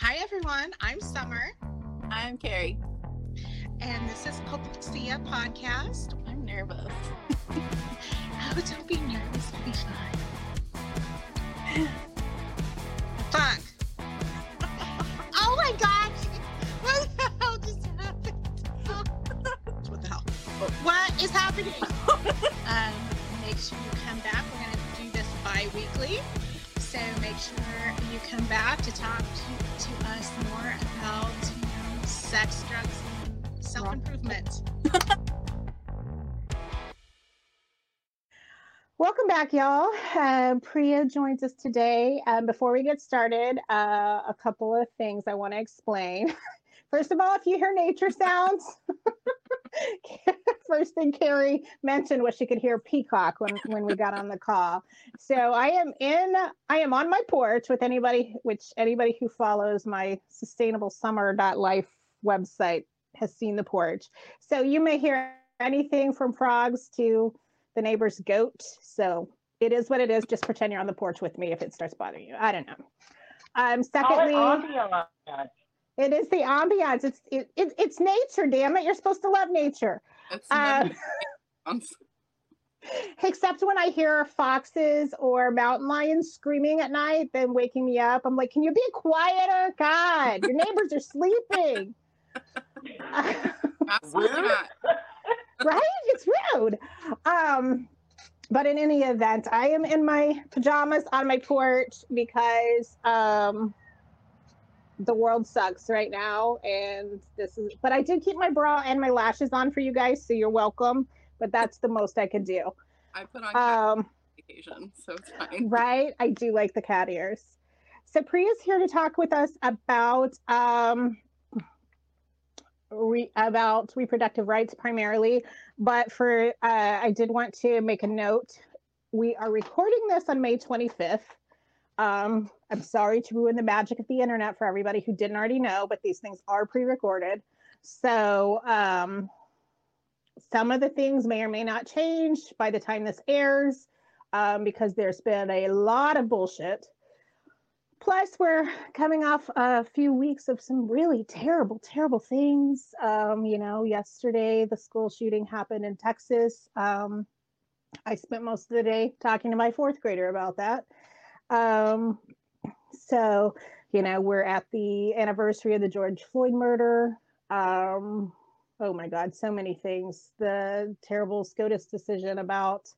Hi, everyone. I'm Summer. I'm Carrie. And this is Hopoksia Podcast. I'm nervous. oh, don't be nervous. It'll be fine. Fuck. oh my God. What the hell just happened? what the hell? What is happening? um, make sure you come back. We're going to do this bi weekly. So make sure you come back to talk to, to us more about you know, sex, drugs, and self improvement. Welcome back, y'all. Uh, Priya joins us today. Um, before we get started, uh, a couple of things I want to explain. First of all, if you hear nature sounds, first thing Carrie mentioned was she could hear peacock when, when we got on the call. So I am in, I am on my porch with anybody, which anybody who follows my sustainable summer.life website has seen the porch. So you may hear anything from frogs to the neighbor's goat. So it is what it is. Just pretend you're on the porch with me if it starts bothering you. I don't know. Um, secondly, it is the ambiance. It's it, it, it's nature. Damn it! You're supposed to love nature. Uh, except when I hear foxes or mountain lions screaming at night, then waking me up. I'm like, can you be quieter? God, your neighbors are sleeping. right? It's rude. Um, but in any event, I am in my pajamas on my porch because um, the world sucks right now and this is but i did keep my bra and my lashes on for you guys so you're welcome but that's the most i can do. I put on um occasion so it's fine. right? I do like the cat ears. So priya's here to talk with us about um re- about reproductive rights primarily but for uh, i did want to make a note. We are recording this on may 25th um, I'm sorry to ruin the magic of the internet for everybody who didn't already know, but these things are pre recorded. So um, some of the things may or may not change by the time this airs um, because there's been a lot of bullshit. Plus, we're coming off a few weeks of some really terrible, terrible things. Um, you know, yesterday the school shooting happened in Texas. Um, I spent most of the day talking to my fourth grader about that. Um, so, you know, we're at the anniversary of the George Floyd murder. Um, oh my God, so many things. The terrible SCOTUS decision about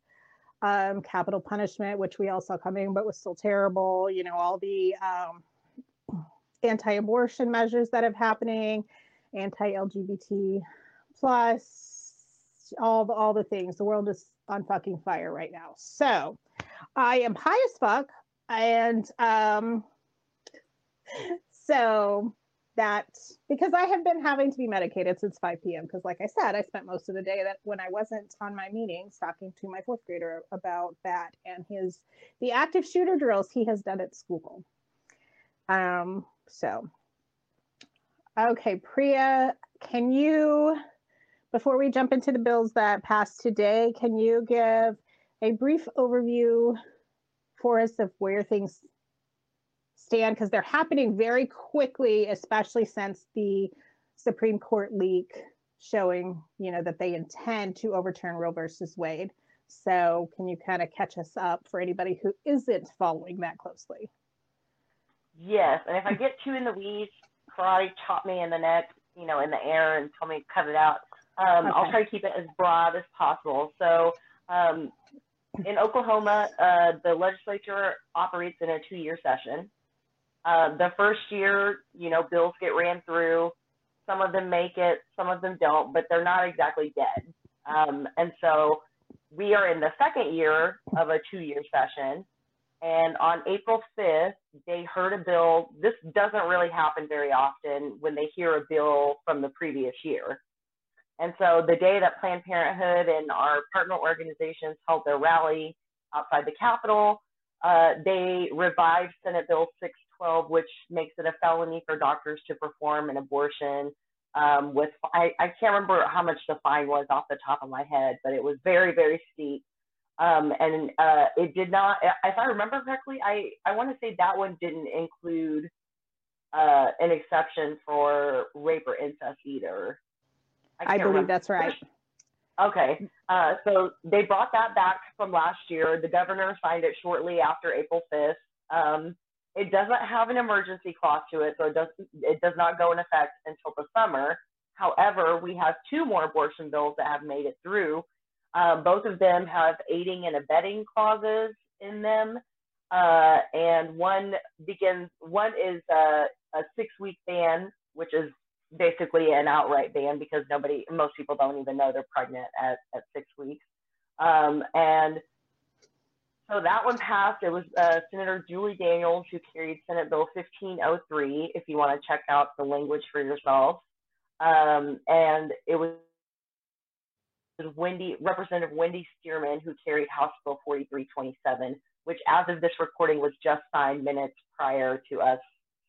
um, capital punishment, which we all saw coming, but was still terrible. You know, all the um, anti-abortion measures that have happening, anti-LGBT plus, all the all the things. The world is on fucking fire right now. So, I am high as fuck and um, so that because I have been having to be medicated since 5 p.m. Because, like I said, I spent most of the day that when I wasn't on my meetings talking to my fourth grader about that and his the active shooter drills he has done at school. Um, so okay, Priya, can you before we jump into the bills that passed today, can you give a brief overview for us of where things stand because they're happening very quickly, especially since the Supreme Court leak showing, you know, that they intend to overturn Roe versus Wade. So, can you kind of catch us up for anybody who isn't following that closely? Yes, and if I get too in the weeds, karate chop me in the neck, you know, in the air, and tell me to cut it out. Um, okay. I'll try to keep it as broad as possible. So, um, in Oklahoma, uh, the legislature operates in a two-year session. Uh, the first year, you know, bills get ran through. Some of them make it, some of them don't, but they're not exactly dead. Um, and so we are in the second year of a two-year session. And on April 5th, they heard a bill. This doesn't really happen very often when they hear a bill from the previous year. And so the day that Planned Parenthood and our partner organizations held their rally outside the Capitol, uh, they revived Senate Bill 612, which makes it a felony for doctors to perform an abortion. Um, with I, I can't remember how much the fine was off the top of my head, but it was very very steep. Um, and uh, it did not, if I remember correctly, I I want to say that one didn't include uh, an exception for rape or incest either. I, I believe remember. that's right. Okay, uh, so they brought that back from last year. The governor signed it shortly after April 5th. Um, it doesn't have an emergency clause to it, so it does it does not go in effect until the summer. However, we have two more abortion bills that have made it through. Um, both of them have aiding and abetting clauses in them, uh, and one begins. One is a, a six-week ban, which is basically an outright ban because nobody, most people don't even know they're pregnant at, at six weeks. Um, and so that one passed. It was uh, Senator Julie Daniels who carried Senate Bill 1503, if you want to check out the language for yourself. Um, and it was Wendy, Representative Wendy Stearman who carried House Bill 4327, which as of this recording was just signed minutes prior to us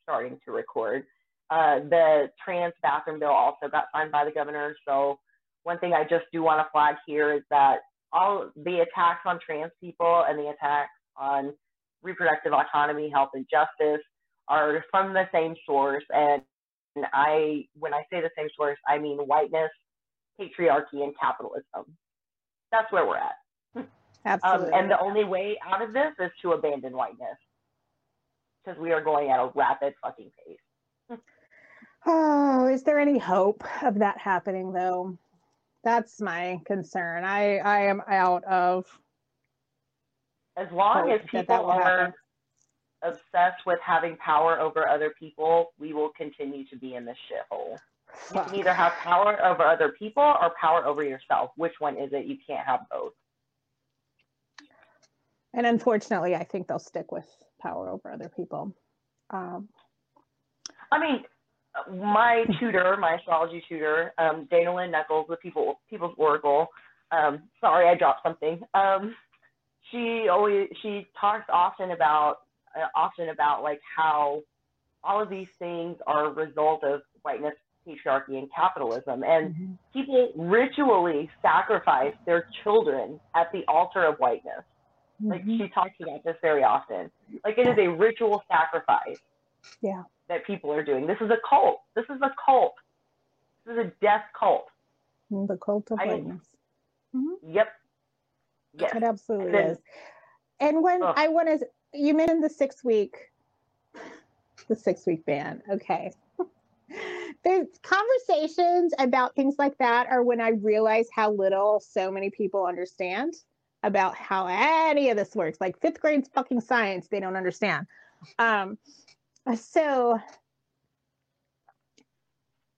starting to record. Uh, the trans bathroom bill also got signed by the governor. So one thing I just do want to flag here is that all the attacks on trans people and the attacks on reproductive autonomy, health, and justice are from the same source. And I, when I say the same source, I mean whiteness, patriarchy, and capitalism. That's where we're at. Absolutely. Um, and the only way out of this is to abandon whiteness because we are going at a rapid fucking pace. Oh, is there any hope of that happening though? That's my concern. I I am out of. As long as people that that are happen. obsessed with having power over other people, we will continue to be in this shithole. You can either have power over other people or power over yourself. Which one is it? You can't have both. And unfortunately, I think they'll stick with power over other people. Um, I mean, my tutor, my astrology tutor, um, Dana Lynn Knuckles with People People's Oracle. Um, sorry, I dropped something. Um, she always she talks often about uh, often about like how all of these things are a result of whiteness, patriarchy, and capitalism, and mm-hmm. people ritually sacrifice their children at the altar of whiteness. Mm-hmm. Like she talks about this very often. Like it is a ritual sacrifice. Yeah that people are doing. This is a cult. This is a cult. This is a death cult. The cult of whiteness. Mm-hmm. Yep. Yes. It absolutely then, is. And when oh. I want to, you mentioned the six week, the six week ban. Okay. the conversations about things like that are when I realize how little so many people understand about how any of this works. Like fifth grade fucking science, they don't understand. Um, Uh, so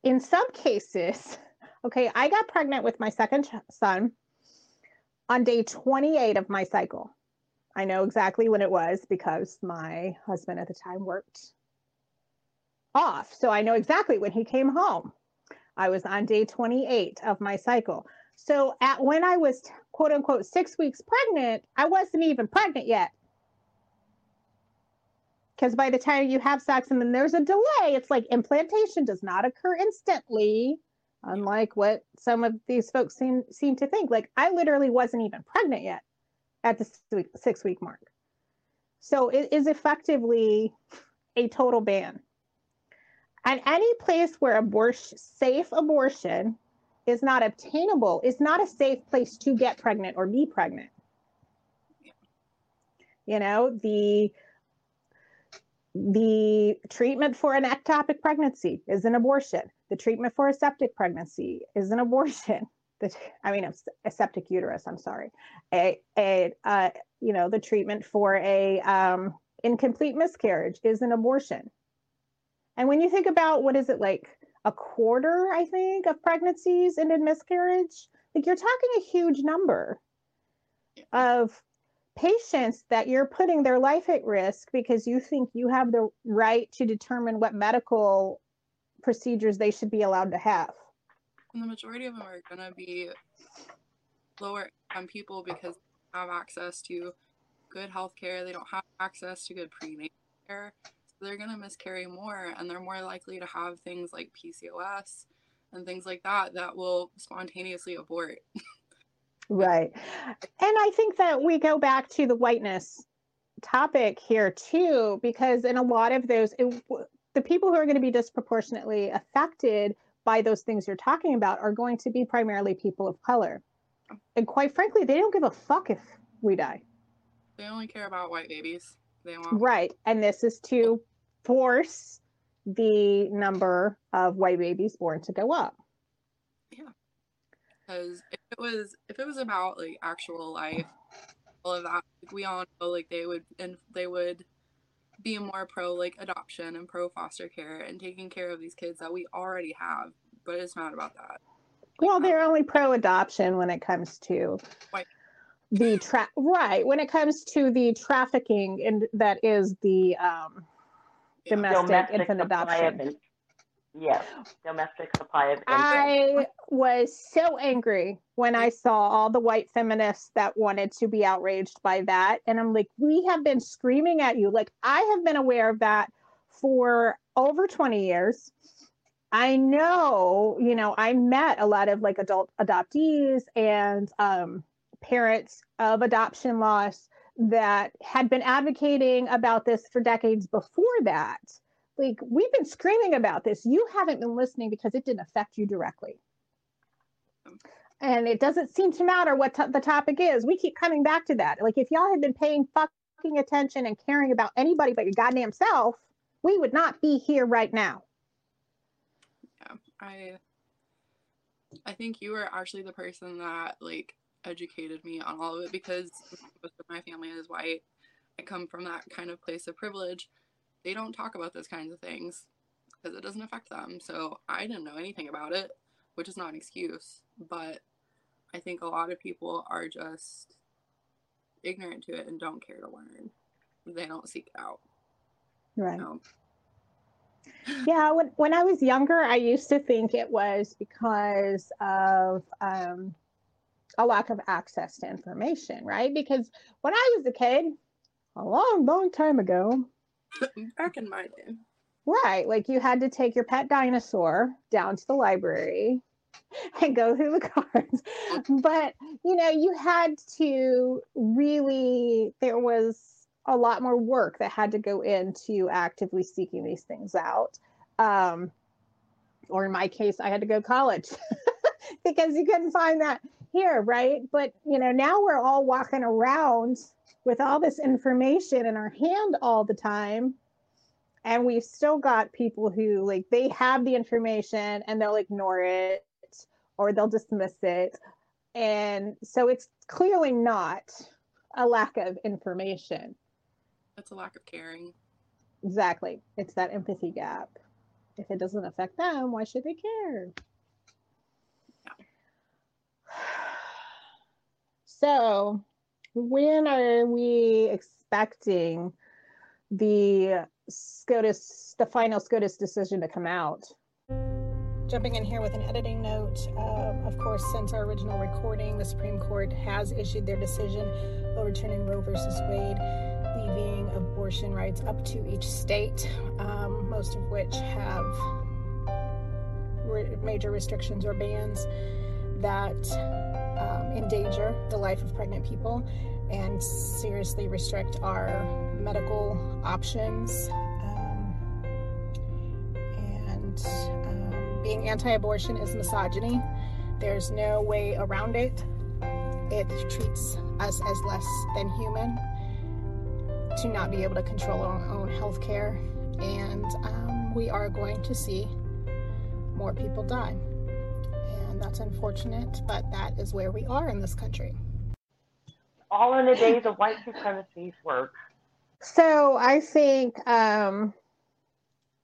in some cases, okay, I got pregnant with my second son on day 28 of my cycle. I know exactly when it was because my husband at the time worked off. So I know exactly when he came home. I was on day 28 of my cycle. So at when I was quote unquote 6 weeks pregnant, I wasn't even pregnant yet because by the time you have sex and then there's a delay, it's like implantation does not occur instantly, unlike what some of these folks seem seem to think. Like I literally wasn't even pregnant yet at the six week, six week mark. So it is effectively a total ban. And any place where abortion, safe abortion is not obtainable is not a safe place to get pregnant or be pregnant. You know, the the treatment for an ectopic pregnancy is an abortion. The treatment for a septic pregnancy is an abortion. The, I mean, a, septic uterus. I'm sorry. A, a uh, you know, the treatment for a um, incomplete miscarriage is an abortion. And when you think about what is it like a quarter, I think, of pregnancies ended in miscarriage, like you're talking a huge number of patients that you're putting their life at risk because you think you have the right to determine what medical procedures they should be allowed to have. And the majority of them are going to be lower income people because they have access to good health care, they don't have access to good prenatal care. So they're going to miscarry more and they're more likely to have things like PCOS and things like that that will spontaneously abort. Right. And I think that we go back to the whiteness topic here too, because in a lot of those, it, the people who are going to be disproportionately affected by those things you're talking about are going to be primarily people of color. And quite frankly, they don't give a fuck if we die. They only care about white babies. They want Right. And this is to force the number of white babies born to go up. Because if it was if it was about like actual life, all of that, like, we all know like they would and they would be more pro like adoption and pro foster care and taking care of these kids that we already have. But it's not about that. Well, they're only pro adoption when it comes to White. the tra- right when it comes to the trafficking and that is the um Yeah. domestic, infant supply adoption. Yes, domestic supply of. I was so angry when I saw all the white feminists that wanted to be outraged by that. And I'm like, we have been screaming at you. Like, I have been aware of that for over 20 years. I know, you know, I met a lot of like adult adoptees and um, parents of adoption loss that had been advocating about this for decades before that like we've been screaming about this. You haven't been listening because it didn't affect you directly. And it doesn't seem to matter what the topic is. We keep coming back to that. Like if y'all had been paying fucking attention and caring about anybody but your goddamn self we would not be here right now. Yeah, I I think you were actually the person that like educated me on all of it because most of my family is white. I come from that kind of place of privilege. They don't talk about those kinds of things because it doesn't affect them. So I didn't know anything about it, which is not an excuse, but I think a lot of people are just ignorant to it and don't care to learn. They don't seek it out. right yeah when, when i was younger i used to think it was because of um, a lack of access to information right because when i was a kid a long long time ago back in my day. right like you had to take your pet dinosaur down to the library and go through the cards. But you know you had to really there was a lot more work that had to go into actively seeking these things out. Um, or in my case i had to go to college because you couldn't find that here right? But you know now we're all walking around with all this information in our hand all the time and we've still got people who like they have the information and they'll ignore it or they'll dismiss it. And so it's clearly not a lack of information. It's a lack of caring. exactly. It's that empathy gap. If it doesn't affect them why should they care? So when are we expecting the SCOTUS, the final SCOTUS decision to come out? Jumping in here with an editing note. Um, of course, since our original recording, the Supreme Court has issued their decision overturning Roe versus Wade, leaving abortion rights up to each state, um, most of which have re- major restrictions or bans that um, endanger the life of pregnant people and seriously restrict our medical options. Um, and um, being anti abortion is misogyny. There's no way around it. It treats us as less than human to not be able to control our own health care. And um, we are going to see more people die. And that's unfortunate, but that is where we are in this country. All in the days of white supremacy's work. So I think um,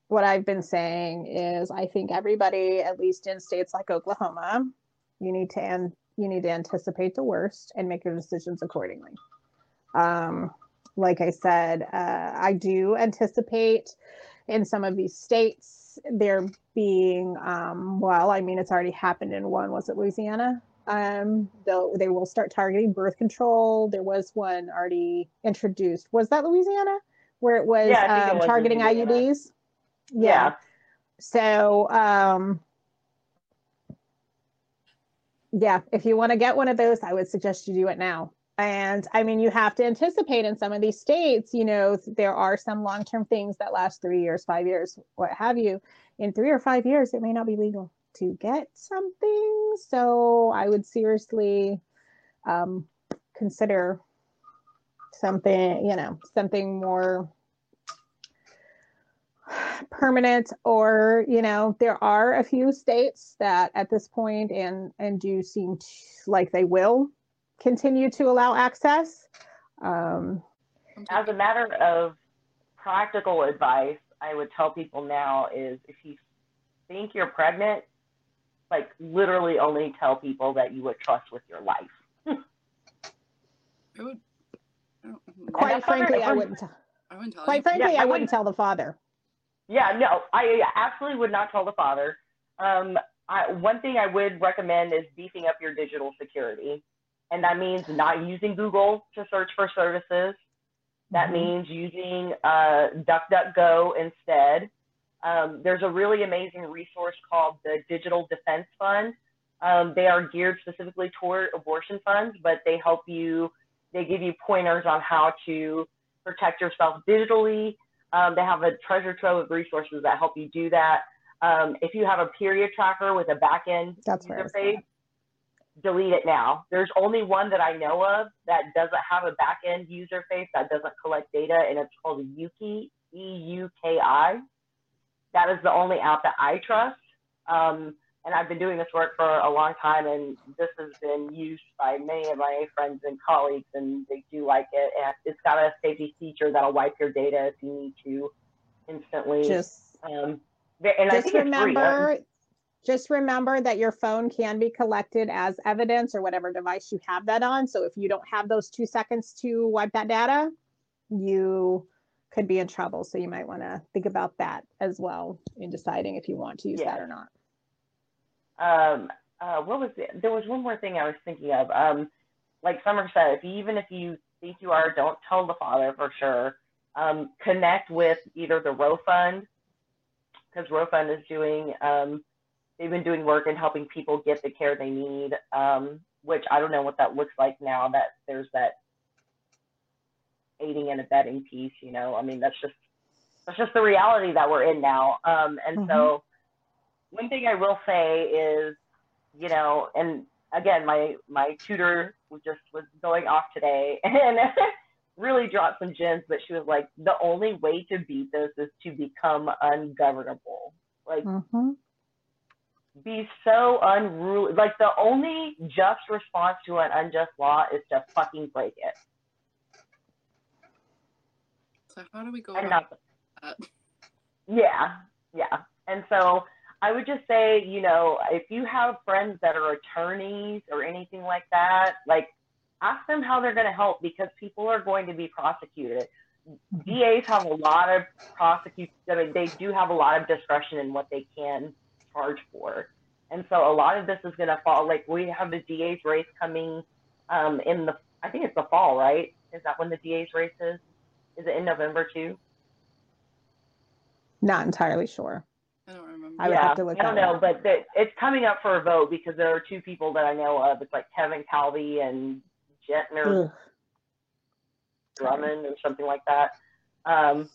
what I've been saying is I think everybody, at least in states like Oklahoma, you need to an- you need to anticipate the worst and make your decisions accordingly. Um, like I said, uh, I do anticipate in some of these states there being um, well, I mean, it's already happened in one. Was it Louisiana? Um, they'll they will start targeting birth control. There was one already introduced. Was that Louisiana, where it was, Yeah, think it um, was targeting Louisiana. IUDs? Yeah. So, um, yeah, if you want to get one of those, I would suggest you do it now And I mean, you have to anticipate in some of these states, you know, there are some long term things that last three years, five years, what have you. In three or five years, it may not be legal to get something. So I would seriously um, consider something, you know, something more permanent or you know there are a few states that at this point and and do seem like they will continue to allow access um, as a matter of practical advice i would tell people now is if you think you're pregnant like literally only tell people that you would trust with your life I would. I quite frankly i wouldn't t- I wouldn't tell quite frankly Yeah, I i wouldn't wouldn't- tell the father Yeah, no, I absolutely would not tell the father. Um, I, one thing I would recommend is beefing up your digital security. And that means not using Google to search for services. That Mhm. means using uh, DuckDuckGo instead. Um, there's a really amazing resource called the Digital Defense Fund. Um, they are geared specifically toward abortion funds, but they help you, they give you pointers on how to protect yourself digitally um, they have a treasure trove of resources that help you do that. Um, if you have a period tracker with a backend That's where I was interface, delete it now. There's only one that I know of that doesn't have a back end user face that doesn't collect data, and it's called Euki, E-U-K-I. That is the only app that I trust. Um, and I've been doing this work for a long time, and this has been used by many of my friends and colleagues, and they do like it. And it's got a safety feature that'll wipe your data if you need to instantly. just um, and I just think it's free. Just remember that your phone can be collected as evidence or whatever device you have that on so if you don't have those two seconds to wipe that data you could be in trouble so you might want to think about that as well in deciding if you want to use that or not um, uh, what was it? There was one more thing I was thinking of. Um, like Summer said, if you, even if you think you are, don't tell the father for sure. Um, connect with either the Roe Fund, because Roe Fund is doing, um, they've been doing work and helping people get the care they need, um, which I don't know what that looks like now that there's that aiding and abetting piece, you know, I mean, that's just, that's just the reality that we're in now. Um, and so one thing I will say is, you know, and again, my my tutor was just was going off today and really dropped some gems, but she was like, the only way to beat this is to become ungovernable. Like, Mhm. Be so unruly. Like, the only just response to an unjust law is to fucking break it. So how do we go And about not that? Yeah, yeah. And so I would just say, you know, if you have friends that are attorneys or anything like that, like ask them how they're going to help because people are going to be prosecuted. DAs have a lot of prosecute. I mean, they do have a lot of discretion in what they can charge for, and so a lot of this is going to fall. Like we have the DA's race coming um, in the. I think it's the fall, right? Is that when the DA's race is? Is it in November too? not entirely sure I don't remember. I would yeah, have to look I don't know, up. but the, it's coming up for a vote because there are two people that I know of. It's like Kevin Calvey and Gentner Ugh. Drummond or something like that. Um,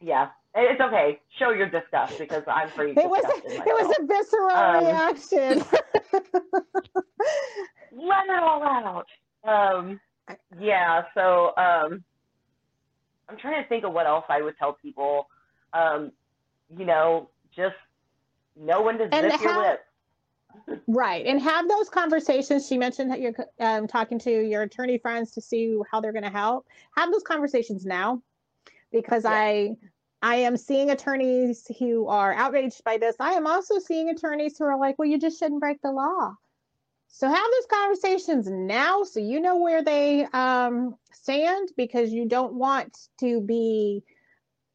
yeah, It- it's okay. Show your disgust because I'm pretty it was disgusted it was a visceral Um, reaction Let it all out. Um, yeah, so um, I'm trying to think of what else I would tell people. Um, you know, just know when to And zip your lips. Right. And have those conversations. She mentioned that you're um, talking to your attorney friends to see how they're going to help. Have those conversations now because Yeah. I I am seeing attorneys who are outraged by this. I am also seeing attorneys who are like, well, you just shouldn't break the law. So have those conversations now so you know where they um, stand because you don't want to be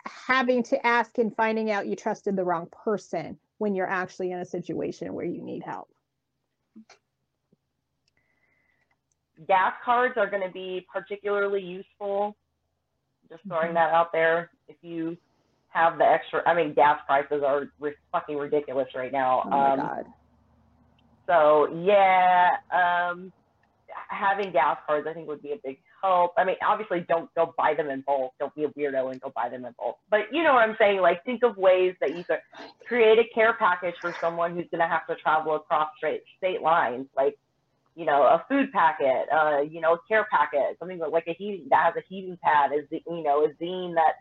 having to ask and finding out you trusted the wrong person when you're actually in a situation where you need help. gas cards are going to be particularly useful. Just throwing Mhm. that out there. If you have the extra, I mean, gas prices are ri- fucking ridiculous right now. Oh my um, God. So yeah, um, having gas cards, I think, would be a big help. I mean, obviously, don't go buy them in bulk. Don't be a weirdo and go buy them in bulk. But you know what I'm saying? Like, think of ways that you could create a care package for someone who's going to have to travel across state state lines. Like, you know, a food packet, uh, you know, a care packet, something like a heating that has a heating pad, is you know, a zine that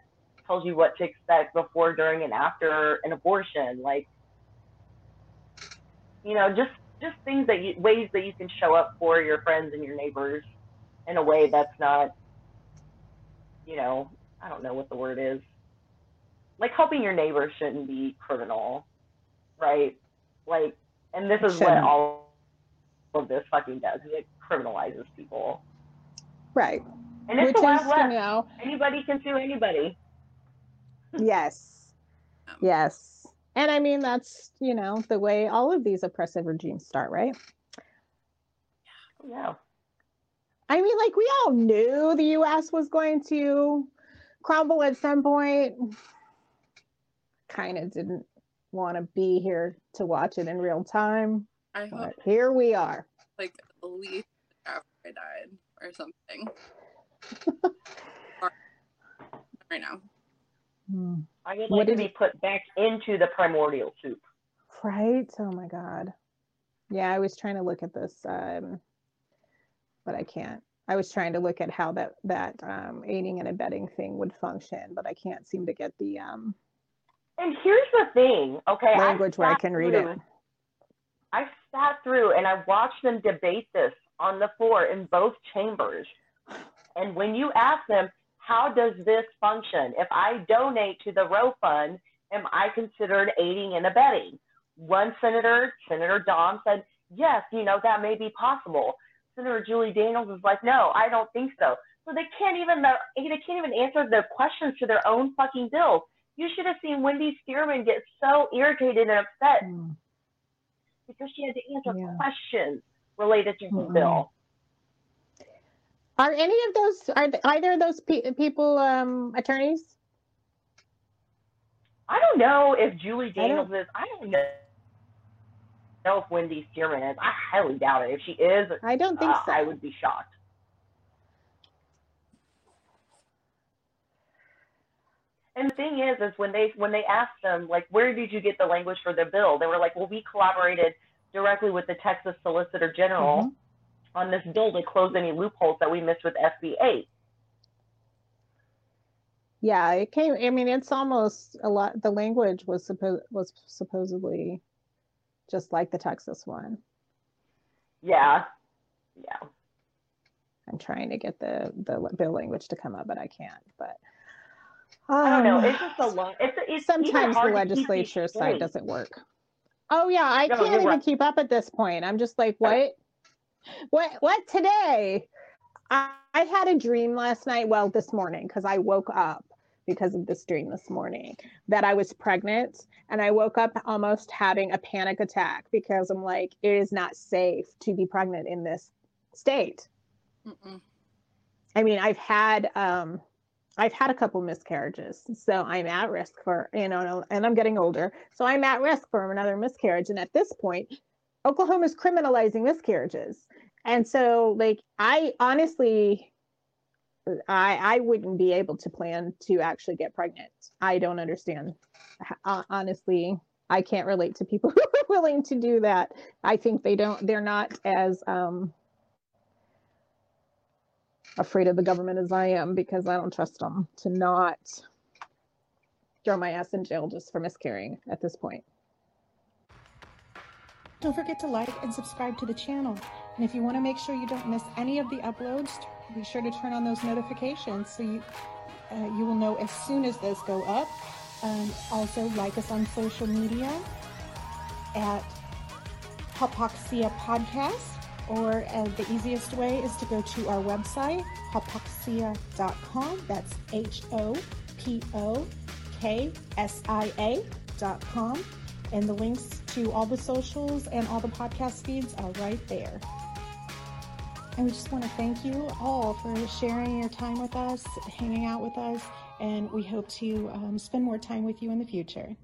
tells you what to expect before, during, and after an abortion. Like, you know, just just things that you ways that you can show up for your friends and your neighbors in a way that's not, you know, I don't know what the word is. Like helping your neighbors shouldn't be criminal, right? Like, and this is what all of this fucking does. It criminalizes people. Right. And it's Which the Wild West. You know, anybody can sue anybody. Yes. Um, yes. And I mean, that's, you know, the way all of these oppressive regimes start, right? Yeah. I mean, like, we all knew the US was going to crumble at some point. Kind of didn't want to be here to watch it in real time. I hope here we are. Like, at least after I died or something. right now. Hmm. I would like to be put back into the primordial soup. Right? Oh my god. Yeah, I was trying to look at this, um, but I can't. I was trying to look at how that that um, aiding and abetting thing would function, but I can't seem to get the. Um, and here's the thing, okay? Language I where I can read it. I sat through and I watched them debate this on the floor in both chambers. And when you ask them, how does this function? If I donate to the Roe Fund, am I considered aiding and abetting? One senator, Senator Dahm, said, yes, you know, that may be possible. Senator Julie Daniels is like, no, I don't think so. So they can't even they can't even answer the questions to their own fucking bills. You should have seen Wendy Stearman get so irritated and upset mm. because she had to answer yeah. questions related to her mm-hmm. bill. Are any of those are either of those pe- people um, attorneys? I don't know if Julie Daniels I is. I don't know. If Wendy Stearman is. I highly doubt it. If she is, I don't think uh, so. I would be shocked. And the thing is, is when they when they asked them like, where did you get the language for the bill? They were like, well, we collaborated directly with the Texas Solicitor General. Mm-hmm on this bill to close any loopholes that we missed with SB 8. Yeah, it came. I mean, it's almost a lot. The language was supposed was supposedly just like the Texas one. Yeah, yeah. I'm trying to get the the bill language to come up, but I can't. But um, I don't know. It's just a long. It's, it's sometimes the legislature side doesn't work. Oh yeah, I no, can't even right. keep up at this point. I'm just like, what? What what today? I, I had a dream last night. Well, this morning because I woke up because of this dream this morning that I was pregnant and I woke up almost having a panic attack because I'm like, it is not safe to be pregnant in this state. Mm-mm. I mean, I've had um, I've had a couple miscarriages, so I'm at risk for you know, and I'm getting older, so I'm at risk for another miscarriage. And at this point, Oklahoma is criminalizing miscarriages. And so like I honestly I I wouldn't be able to plan to actually get pregnant. I don't understand. Uh, honestly, I can't relate to people who are willing to do that. I think they don't they're not as um afraid of the government as I am because I don't trust them to not throw my ass in jail just for miscarrying at this point. Don't forget to like and subscribe to the channel. And if you want to make sure you don't miss any of the uploads, be sure to turn on those notifications so you uh, you will know as soon as those go up. Um, also, like us on social media at Hopoksia Podcast, or uh, the easiest way is to go to our website, hopoksia.com. That's H O P O K S I A.com. And the links to all the socials and all the podcast feeds are right there. And we just want to thank you all for sharing your time with us, hanging out with us, and we hope to um, spend more time with you in the future.